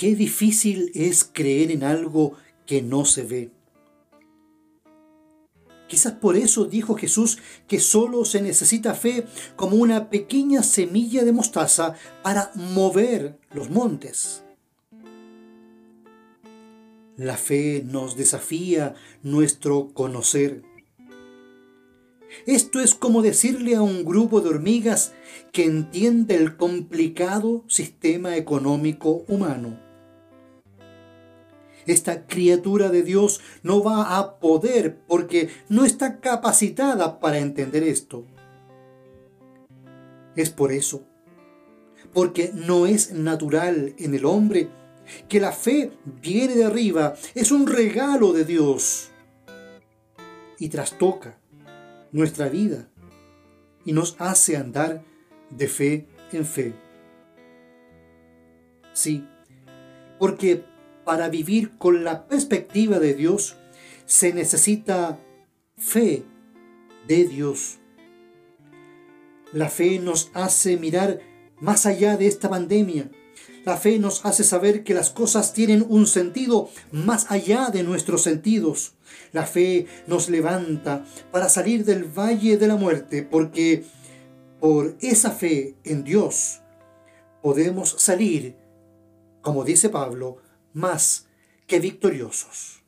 qué difícil es creer en algo que no se ve. Quizás por eso dijo Jesús que solo se necesita fe como una pequeña semilla de mostaza para mover los montes. La fe nos desafía nuestro conocer. Esto es como decirle a un grupo de hormigas que entiende el complicado sistema económico humano. Esta criatura de Dios no va a poder porque no está capacitada para entender esto. Es por eso, porque no es natural en el hombre que la fe viene de arriba, es un regalo de Dios y trastoca nuestra vida y nos hace andar de fe en fe. Sí, porque para vivir con la perspectiva de Dios se necesita fe de Dios. La fe nos hace mirar más allá de esta pandemia la fe nos hace saber que las cosas tienen un sentido más allá de nuestros sentidos. La fe nos levanta para salir del valle de la muerte porque por esa fe en Dios podemos salir, como dice Pablo, más que victoriosos.